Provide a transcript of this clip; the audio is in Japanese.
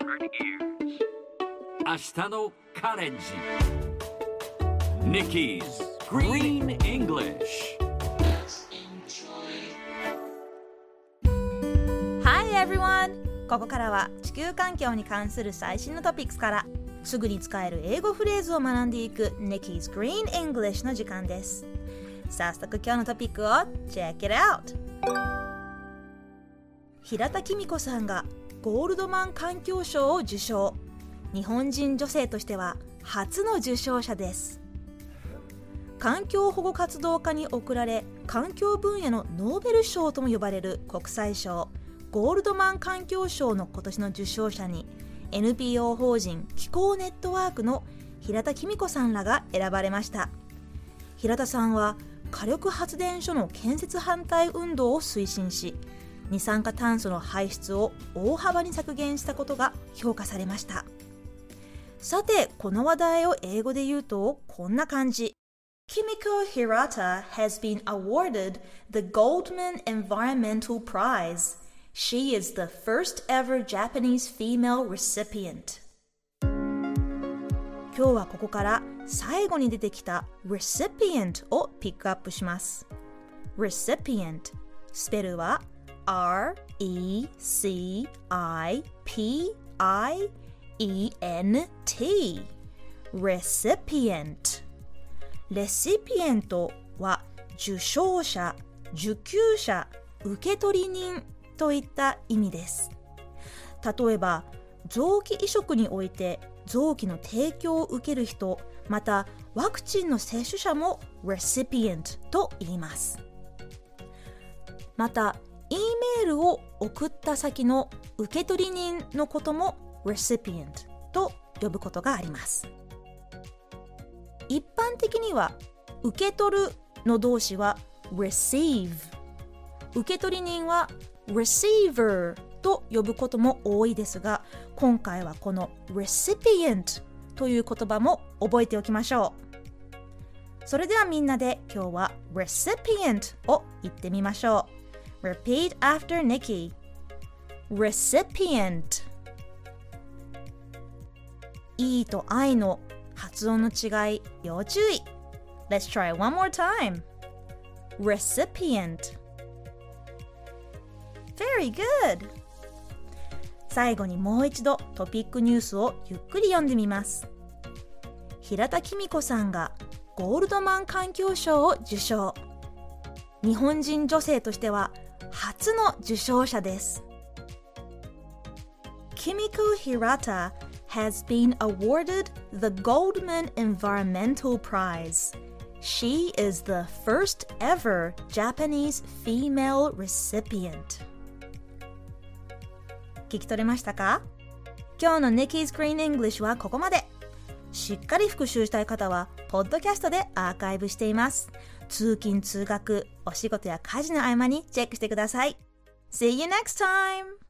明日のカレンジ Nikki's Green English Hi everyone! ここからは地球環境に関する最新のトピックスからすぐに使える英語フレーズを学んでいく Nikki's Green English の時間です早速今日のトピックを Check it out! 平田公子さんがゴールドマン環境賞を受賞。日本人女性としては初の受賞者です。環境保護活動家に贈られ環境分野のノーベル賞とも呼ばれる国際賞ゴールドマン環境賞の今年の受賞者に NPO 法人気候ネットワークの平田公子さんらが選ばれました。平田さんは火力発電所の建設反対運動を推進し二酸化炭素の排出を大幅に削減したことが評価されましたさてこの話題を英語で言うとこんな感じ Kimiko Hirata has been awarded the Goldman Environmental Prize. She is the first ever Japanese female recipient. 今日はここから最後に出てきた recipient をピックアップします。recipient スペルは R-E-C-I-P-I-E-N-T recipient レシピエントは受賞者、受給者、受取人といった意味です。例えば臓器移植において臓器の提供を受ける人またワクチンの接種者も recipient と言います。またルを送った先の受取人のことも recipient と呼ぶことがあります。一般的には受け取るの動詞は receive 受け取り人は receiver と呼ぶことも多いですが今回はこの recipient という言葉も覚えておきましょう。それではみんなで今日は recipient を言ってみましょう。Repeat after Nikki recipient E と I の発音の違い要注意 Let's try one more time recipient Very good 最後にもう一度トピックニュースをゆっくり読んでみます平田公子さんがゴールドマン環境賞を受賞日本人女性としては初の受賞者です Kimiko Hirata has been awarded the Goldman Environmental Prize. She is the first ever Japanese female recipient. 聞き取れましたか今日の Nikki's Green English はここまで。しっかり復習したい方は、ポッドキャストでアーカイブしています。通勤・通学、お仕事や家事の合間にチェックしてください。See you next time!